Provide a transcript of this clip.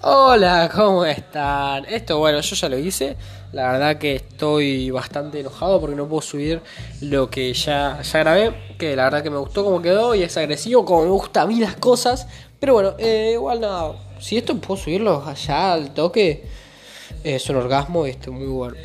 Hola, ¿cómo están? Esto, bueno, yo ya lo hice. La verdad que estoy bastante enojado porque no puedo subir lo que ya, ya grabé. Que la verdad que me gustó como quedó y es agresivo como me gustan a mí las cosas. Pero bueno, eh, igual nada. Si esto puedo subirlo allá al toque, es un orgasmo y esto muy bueno.